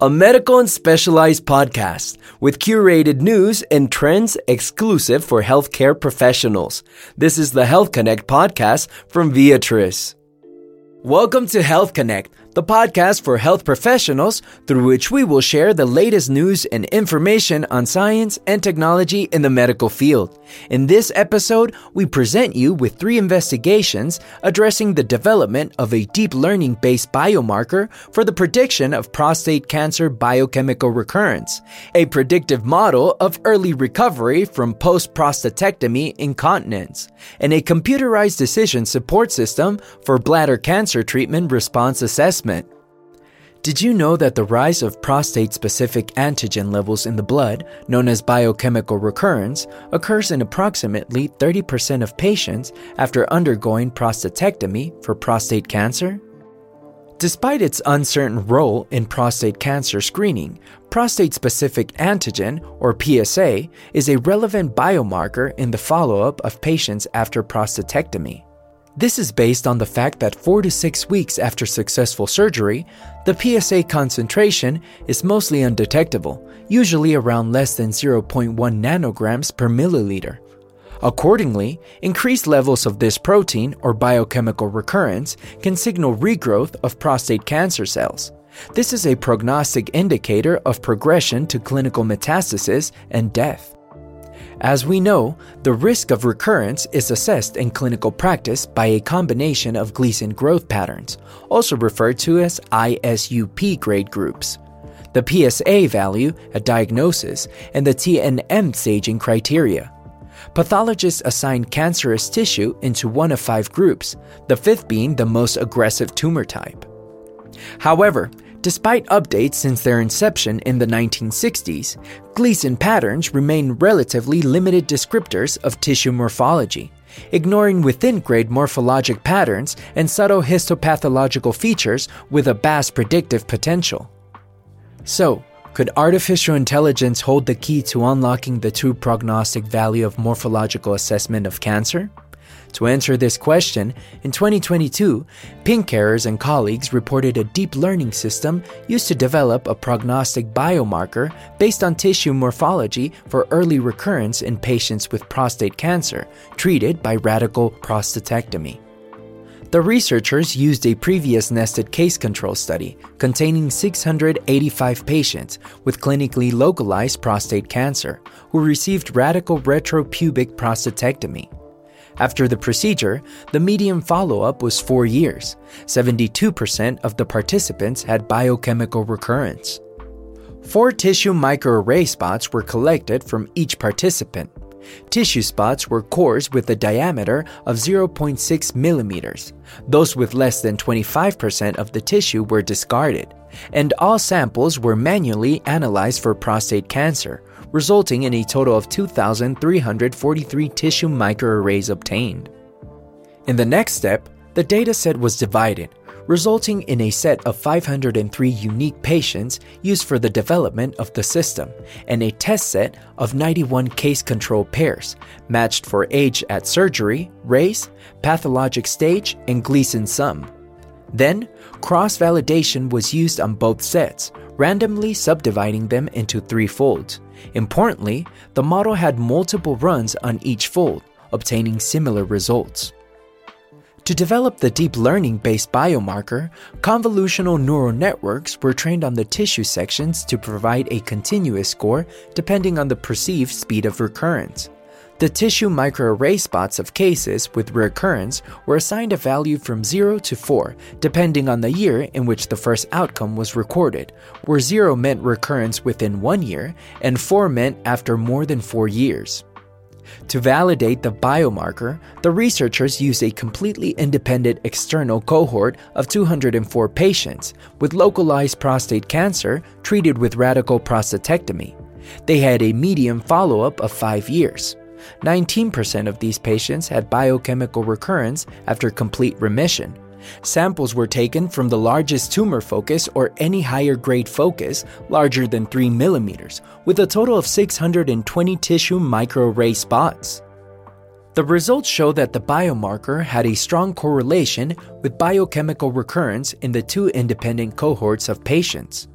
a medical and specialized podcast with curated news and trends exclusive for healthcare professionals. This is the Health Connect podcast from Viatris. Welcome to Health Connect the podcast for health professionals through which we will share the latest news and information on science and technology in the medical field. In this episode, we present you with three investigations addressing the development of a deep learning based biomarker for the prediction of prostate cancer biochemical recurrence, a predictive model of early recovery from post prostatectomy incontinence, and a computerized decision support system for bladder cancer treatment response assessment. Did you know that the rise of prostate specific antigen levels in the blood, known as biochemical recurrence, occurs in approximately 30% of patients after undergoing prostatectomy for prostate cancer? Despite its uncertain role in prostate cancer screening, prostate specific antigen, or PSA, is a relevant biomarker in the follow up of patients after prostatectomy. This is based on the fact that 4 to 6 weeks after successful surgery, the PSA concentration is mostly undetectable, usually around less than 0.1 nanograms per milliliter. Accordingly, increased levels of this protein or biochemical recurrence can signal regrowth of prostate cancer cells. This is a prognostic indicator of progression to clinical metastasis and death. As we know, the risk of recurrence is assessed in clinical practice by a combination of Gleason growth patterns, also referred to as ISUP grade groups, the PSA value at diagnosis, and the TNM staging criteria. Pathologists assign cancerous tissue into one of five groups, the fifth being the most aggressive tumor type. However, Despite updates since their inception in the 1960s, Gleason patterns remain relatively limited descriptors of tissue morphology, ignoring within grade morphologic patterns and subtle histopathological features with a vast predictive potential. So, could artificial intelligence hold the key to unlocking the true prognostic value of morphological assessment of cancer? To answer this question, in 2022, Pinckaers and colleagues reported a deep learning system used to develop a prognostic biomarker based on tissue morphology for early recurrence in patients with prostate cancer treated by radical prostatectomy. The researchers used a previous nested case control study containing 685 patients with clinically localized prostate cancer who received radical retropubic prostatectomy. After the procedure, the median follow up was four years. 72% of the participants had biochemical recurrence. Four tissue microarray spots were collected from each participant. Tissue spots were cores with a diameter of 0.6 millimeters. Those with less than 25% of the tissue were discarded, and all samples were manually analyzed for prostate cancer, resulting in a total of 2,343 tissue microarrays obtained. In the next step, the dataset was divided, resulting in a set of 503 unique patients used for the development of the system, and a test set of 91 case control pairs, matched for age at surgery, race, pathologic stage, and Gleason sum. Then, cross validation was used on both sets, randomly subdividing them into three folds. Importantly, the model had multiple runs on each fold, obtaining similar results. To develop the deep learning based biomarker, convolutional neural networks were trained on the tissue sections to provide a continuous score depending on the perceived speed of recurrence. The tissue microarray spots of cases with recurrence were assigned a value from 0 to 4, depending on the year in which the first outcome was recorded, where 0 meant recurrence within one year and 4 meant after more than 4 years. To validate the biomarker, the researchers used a completely independent external cohort of 204 patients with localized prostate cancer treated with radical prostatectomy. They had a median follow up of 5 years. 19% of these patients had biochemical recurrence after complete remission. Samples were taken from the largest tumor focus or any higher grade focus larger than 3 millimeters, with a total of 620 tissue microarray spots. The results show that the biomarker had a strong correlation with biochemical recurrence in the two independent cohorts of patients.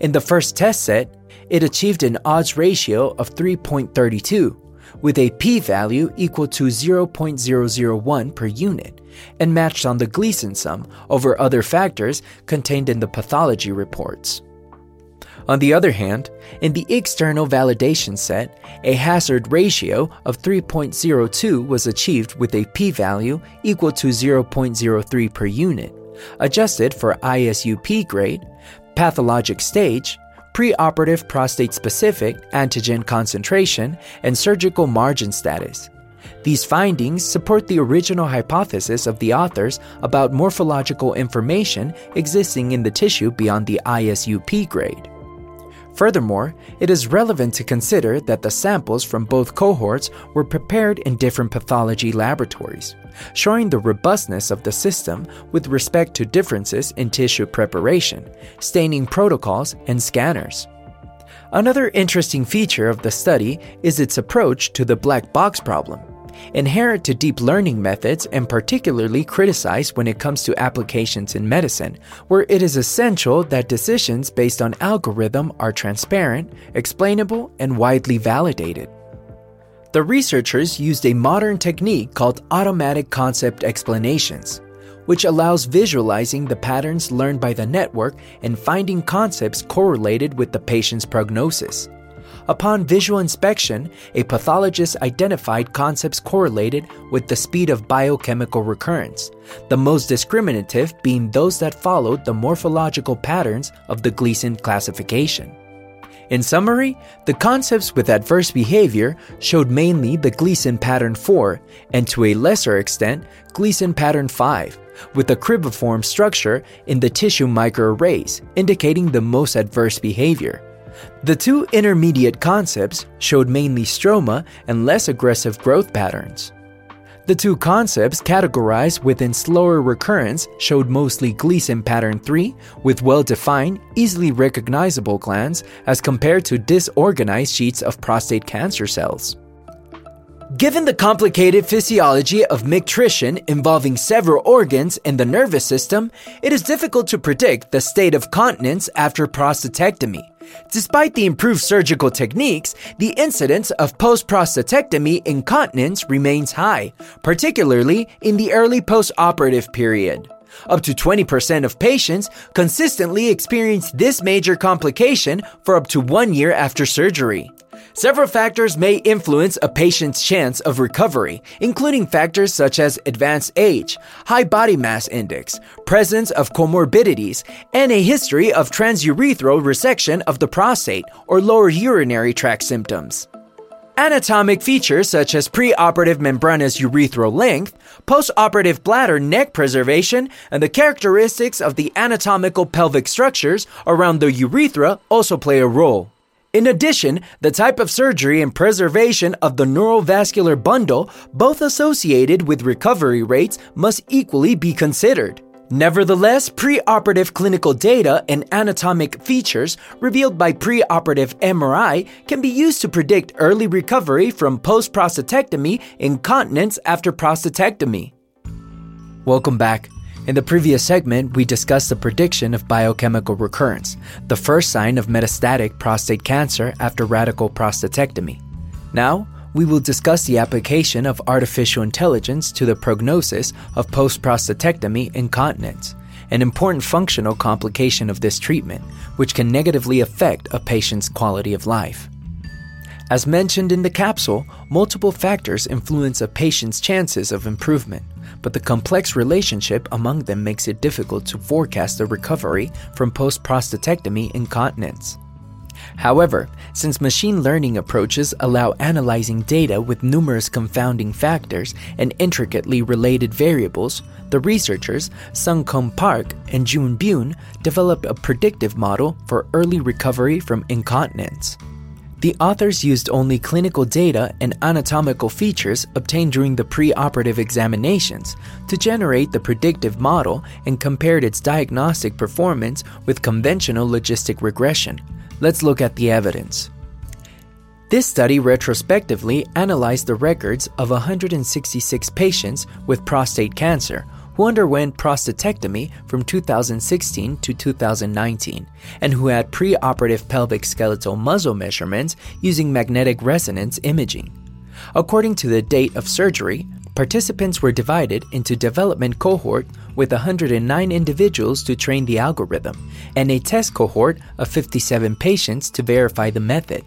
In the first test set, it achieved an odds ratio of 3.32, with a p value equal to 0.001 per unit, and matched on the Gleason sum over other factors contained in the pathology reports. On the other hand, in the external validation set, a hazard ratio of 3.02 was achieved with a p value equal to 0.03 per unit, adjusted for ISUP grade, pathologic stage, preoperative prostate specific antigen concentration, and surgical margin status. These findings support the original hypothesis of the authors about morphological information existing in the tissue beyond the ISUP grade. Furthermore, it is relevant to consider that the samples from both cohorts were prepared in different pathology laboratories, showing the robustness of the system with respect to differences in tissue preparation, staining protocols, and scanners. Another interesting feature of the study is its approach to the black box problem inherent to deep learning methods and particularly criticized when it comes to applications in medicine, where it is essential that decisions based on algorithm are transparent, explainable, and widely validated. The researchers used a modern technique called automatic concept explanations, which allows visualizing the patterns learned by the network and finding concepts correlated with the patient's prognosis. Upon visual inspection, a pathologist identified concepts correlated with the speed of biochemical recurrence, the most discriminative being those that followed the morphological patterns of the Gleason classification. In summary, the concepts with adverse behavior showed mainly the Gleason pattern 4 and to a lesser extent Gleason pattern 5, with a cribriform structure in the tissue microarrays, indicating the most adverse behavior. The two intermediate concepts showed mainly stroma and less aggressive growth patterns. The two concepts categorized within slower recurrence showed mostly Gleason pattern 3 with well defined, easily recognizable glands as compared to disorganized sheets of prostate cancer cells. Given the complicated physiology of micturition involving several organs and the nervous system, it is difficult to predict the state of continence after prostatectomy. Despite the improved surgical techniques, the incidence of post prostatectomy incontinence remains high, particularly in the early post operative period. Up to 20% of patients consistently experience this major complication for up to one year after surgery. Several factors may influence a patient's chance of recovery, including factors such as advanced age, high body mass index, presence of comorbidities, and a history of transurethral resection of the prostate or lower urinary tract symptoms. Anatomic features such as preoperative membranous urethral length, postoperative bladder neck preservation, and the characteristics of the anatomical pelvic structures around the urethra also play a role. In addition, the type of surgery and preservation of the neurovascular bundle, both associated with recovery rates, must equally be considered. Nevertheless, preoperative clinical data and anatomic features revealed by preoperative MRI can be used to predict early recovery from post prostatectomy incontinence after prostatectomy. Welcome back. In the previous segment, we discussed the prediction of biochemical recurrence, the first sign of metastatic prostate cancer after radical prostatectomy. Now, we will discuss the application of artificial intelligence to the prognosis of post prostatectomy incontinence, an important functional complication of this treatment, which can negatively affect a patient's quality of life. As mentioned in the capsule, multiple factors influence a patient's chances of improvement but the complex relationship among them makes it difficult to forecast the recovery from post prostatectomy incontinence. However, since machine learning approaches allow analyzing data with numerous confounding factors and intricately related variables, the researchers Sung Kum Park and Jun Byun developed a predictive model for early recovery from incontinence. The authors used only clinical data and anatomical features obtained during the preoperative examinations to generate the predictive model and compared its diagnostic performance with conventional logistic regression. Let's look at the evidence. This study retrospectively analyzed the records of 166 patients with prostate cancer who underwent prostatectomy from 2016 to 2019 and who had preoperative pelvic skeletal muscle measurements using magnetic resonance imaging. According to the date of surgery, participants were divided into development cohort with 109 individuals to train the algorithm and a test cohort of 57 patients to verify the method.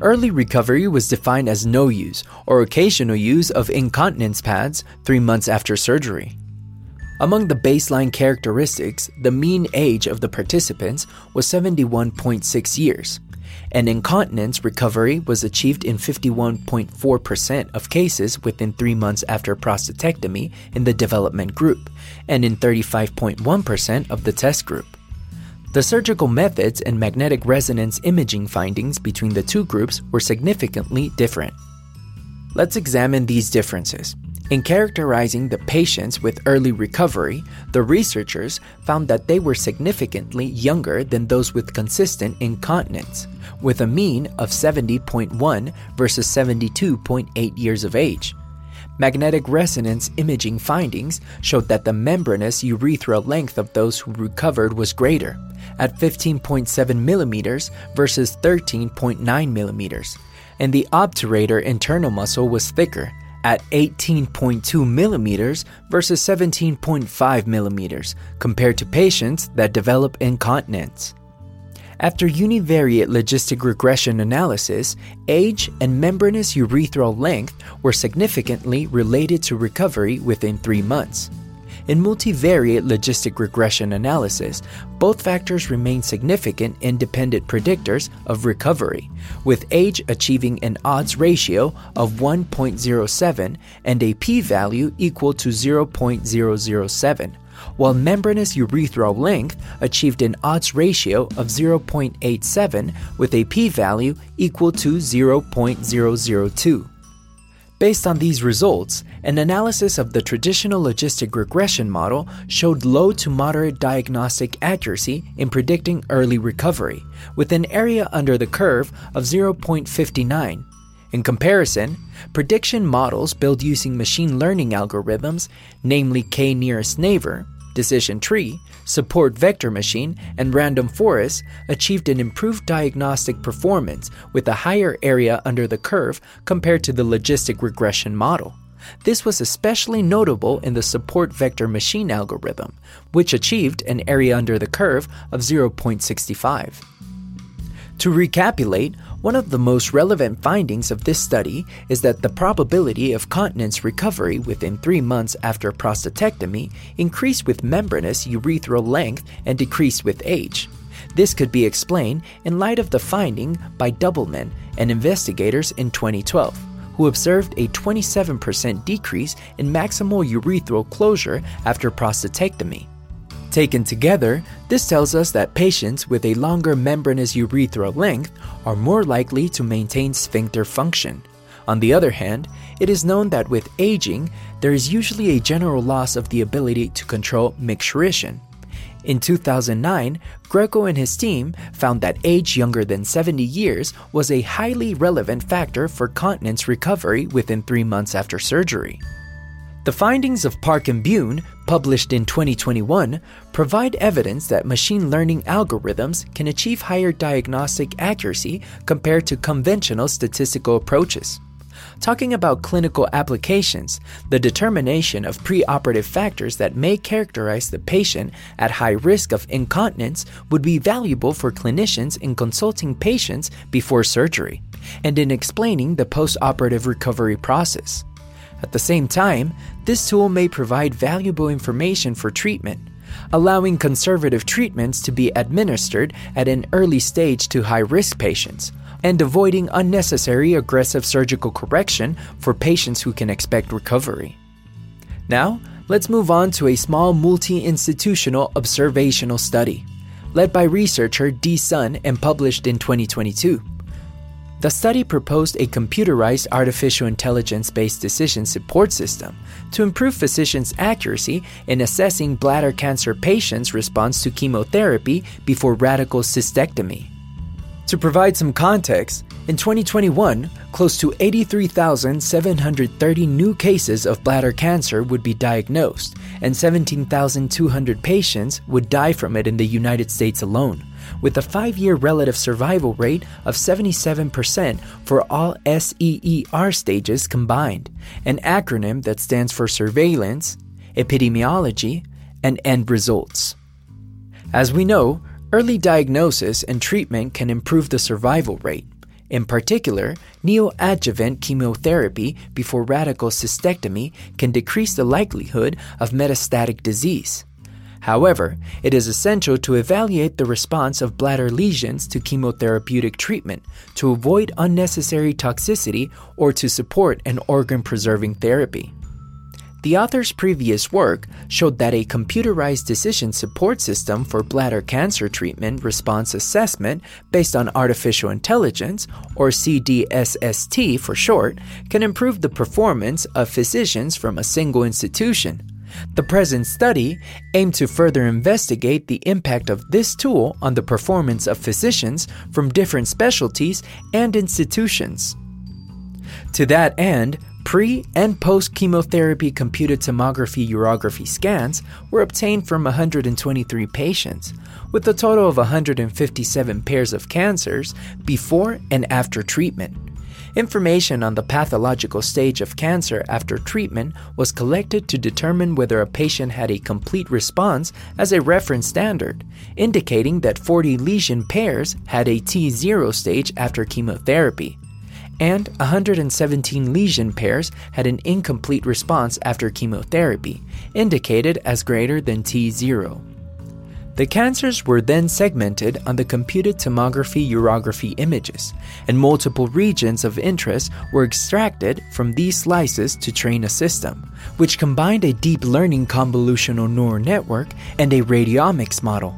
Early recovery was defined as no use or occasional use of incontinence pads 3 months after surgery. Among the baseline characteristics, the mean age of the participants was 71.6 years, and incontinence recovery was achieved in 51.4% of cases within three months after prostatectomy in the development group, and in 35.1% of the test group. The surgical methods and magnetic resonance imaging findings between the two groups were significantly different. Let's examine these differences. In characterizing the patients with early recovery, the researchers found that they were significantly younger than those with consistent incontinence, with a mean of 70.1 versus 72.8 years of age. Magnetic resonance imaging findings showed that the membranous urethral length of those who recovered was greater, at 15.7 millimeters versus 13.9 millimeters, and the obturator internal muscle was thicker, at 18.2 millimeters versus 17.5 millimeters compared to patients that develop incontinence. After univariate logistic regression analysis, age and membranous urethral length were significantly related to recovery within three months. In multivariate logistic regression analysis, both factors remain significant independent predictors of recovery, with age achieving an odds ratio of 1.07 and a p value equal to 0.007, while membranous urethral length achieved an odds ratio of 0.87 with a p value equal to 0.002. Based on these results, an analysis of the traditional logistic regression model showed low to moderate diagnostic accuracy in predicting early recovery, with an area under the curve of 0.59. In comparison, prediction models built using machine learning algorithms, namely k nearest neighbor, decision tree, support vector machine, and random forest achieved an improved diagnostic performance with a higher area under the curve compared to the logistic regression model. This was especially notable in the support vector machine algorithm, which achieved an area under the curve of 0.65. To recapitulate, one of the most relevant findings of this study is that the probability of continence recovery within three months after prostatectomy increased with membranous urethral length and decreased with age. This could be explained in light of the finding by Dubbelman and investigators in 2012, who observed a 27% decrease in maximal urethral closure after prostatectomy. Taken together, this tells us that patients with a longer membranous urethral length are more likely to maintain sphincter function. On the other hand, it is known that with aging, there is usually a general loss of the ability to control micturition. In 2009, Greco and his team found that age younger than 70 years was a highly relevant factor for continence recovery within three months after surgery. The findings of Park and Byun, published in 2021, provide evidence that machine learning algorithms can achieve higher diagnostic accuracy compared to conventional statistical approaches. Talking about clinical applications, the determination of preoperative factors that may characterize the patient at high risk of incontinence would be valuable for clinicians in consulting patients before surgery and in explaining the postoperative recovery process. At the same time, this tool may provide valuable information for treatment, allowing conservative treatments to be administered at an early stage to high risk patients, and avoiding unnecessary aggressive surgical correction for patients who can expect recovery. Now, let's move on to a small multi institutional observational study, led by researcher D. Sun and published in 2022. The study proposed a computerized artificial intelligence based decision support system to improve physicians' accuracy in assessing bladder cancer patients' response to chemotherapy before radical cystectomy. To provide some context, in 2021, close to 83,730 new cases of bladder cancer would be diagnosed, and 17,200 patients would die from it in the United States alone, with a five year relative survival rate of 77% for all SEER stages combined, an acronym that stands for surveillance, epidemiology, and end results. As we know, Early diagnosis and treatment can improve the survival rate. In particular, neoadjuvant chemotherapy before radical cystectomy can decrease the likelihood of metastatic disease. However, it is essential to evaluate the response of bladder lesions to chemotherapeutic treatment to avoid unnecessary toxicity or to support an organ preserving therapy. The author's previous work showed that a computerized decision support system for bladder cancer treatment response assessment based on artificial intelligence, or CDSST for short, can improve the performance of physicians from a single institution. The present study aimed to further investigate the impact of this tool on the performance of physicians from different specialties and institutions. To that end, Pre and post chemotherapy computed tomography urography scans were obtained from 123 patients, with a total of 157 pairs of cancers before and after treatment. Information on the pathological stage of cancer after treatment was collected to determine whether a patient had a complete response as a reference standard, indicating that 40 lesion pairs had a T0 stage after chemotherapy and 117 lesion pairs had an incomplete response after chemotherapy, indicated as greater than T0. The cancers were then segmented on the computed tomography urography images, and multiple regions of interest were extracted from these slices to train a system, which combined a deep learning convolutional neural network and a radiomics model.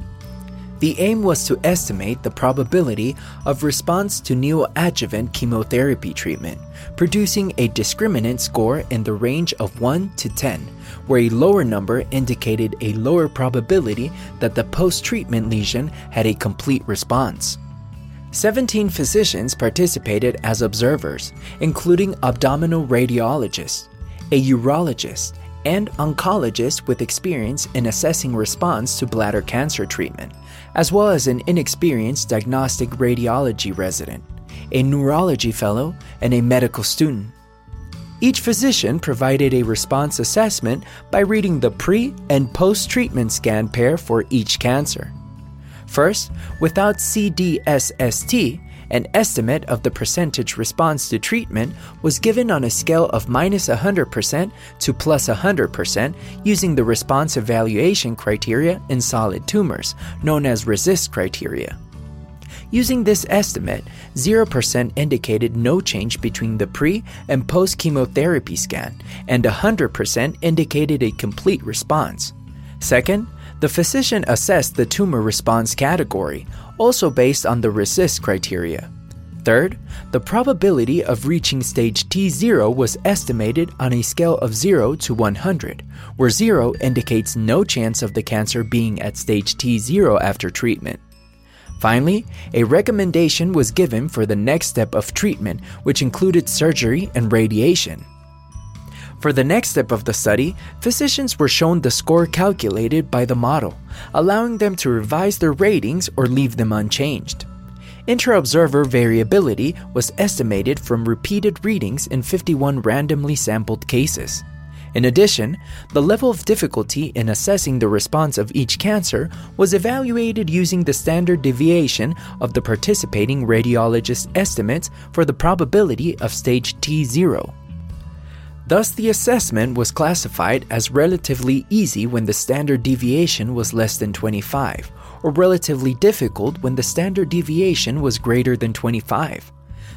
The aim was to estimate the probability of response to neoadjuvant chemotherapy treatment, producing a discriminant score in the range of 1 to 10, where a lower number indicated a lower probability that the post treatment lesion had a complete response. 17 physicians participated as observers, including abdominal radiologists, a urologist, and oncologists with experience in assessing response to bladder cancer treatment, as well as an inexperienced diagnostic radiology resident, a neurology fellow, and a medical student. Each physician provided a response assessment by reading the pre and post treatment scan pair for each cancer. First, without CDSST, an estimate of the percentage response to treatment was given on a scale of minus 100% to plus 100% using the response evaluation criteria in solid tumors, known as RECIST criteria. Using this estimate, 0% indicated no change between the pre and post chemotherapy scan, and 100% indicated a complete response. Second, the physician assessed the tumor response category, also based on the RECIST criteria. Third, the probability of reaching stage T0 was estimated on a scale of 0 to 100, where 0 indicates no chance of the cancer being at stage T0 after treatment. Finally, a recommendation was given for the next step of treatment, which included surgery and radiation. For the next step of the study, physicians were shown the score calculated by the model, allowing them to revise their ratings or leave them unchanged. Inter-observer variability was estimated from repeated readings in 51 randomly sampled cases. In addition, the level of difficulty in assessing the response of each cancer was evaluated using the standard deviation of the participating radiologist estimates for the probability of stage T0. Thus, the assessment was classified as relatively easy when the standard deviation was less than 25, or relatively difficult when the standard deviation was greater than 25.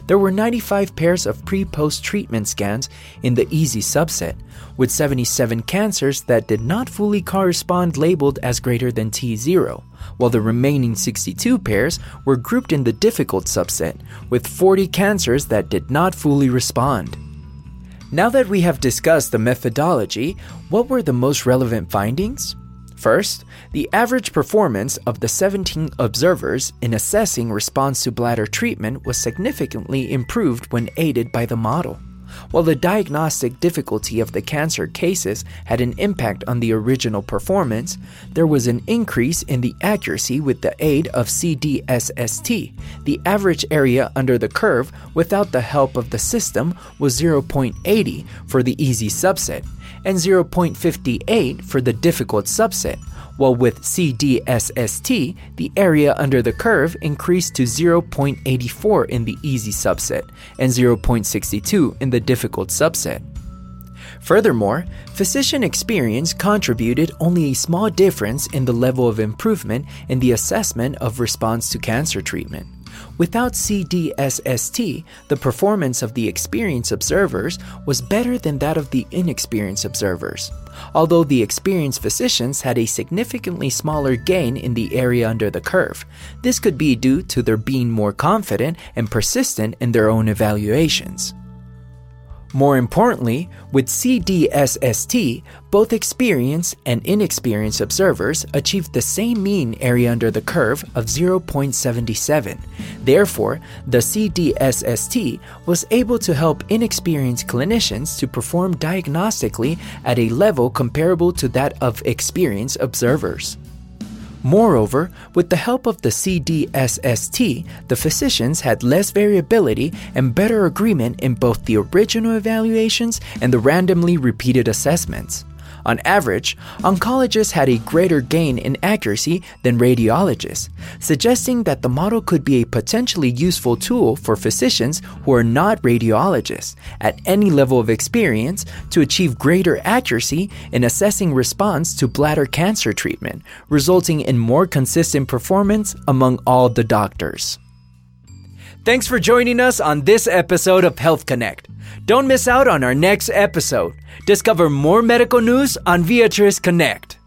There were 95 pairs of pre post treatment scans in the easy subset, with 77 cancers that did not fully correspond labeled as greater than T0, while the remaining 62 pairs were grouped in the difficult subset, with 40 cancers that did not fully respond. Now that we have discussed the methodology, what were the most relevant findings? First, the average performance of the 17 observers in assessing response to bladder treatment was significantly improved when aided by the model. While the diagnostic difficulty of the cancer cases had an impact on the original performance, there was an increase in the accuracy with the aid of CDSST. The average area under the curve without the help of the system was 0.80 for the easy subset and 0.58 for the difficult subset, while with CDSST, the area under the curve increased to 0.84 in the easy subset and 0.62 in the difficult subset. Furthermore, physician experience contributed only a small difference in the level of improvement in the assessment of response to cancer treatment. Without CDSST, the performance of the experienced observers was better than that of the inexperienced observers. Although the experienced physicians had a significantly smaller gain in the area under the curve, this could be due to their being more confident and persistent in their own evaluations. More importantly, with CDSST, both experienced and inexperienced observers achieved the same mean area under the curve of 0.77. Therefore, the CDSST was able to help inexperienced clinicians to perform diagnostically at a level comparable to that of experienced observers. Moreover, with the help of the CDSST, the physicians had less variability and better agreement in both the original evaluations and the randomly repeated assessments. On average, oncologists had a greater gain in accuracy than radiologists, suggesting that the model could be a potentially useful tool for physicians who are not radiologists at any level of experience to achieve greater accuracy in assessing response to bladder cancer treatment, resulting in more consistent performance among all the doctors. Thanks for joining us on this episode of Health Connect. Don't miss out on our next episode. Discover more medical news on Viatris Connect.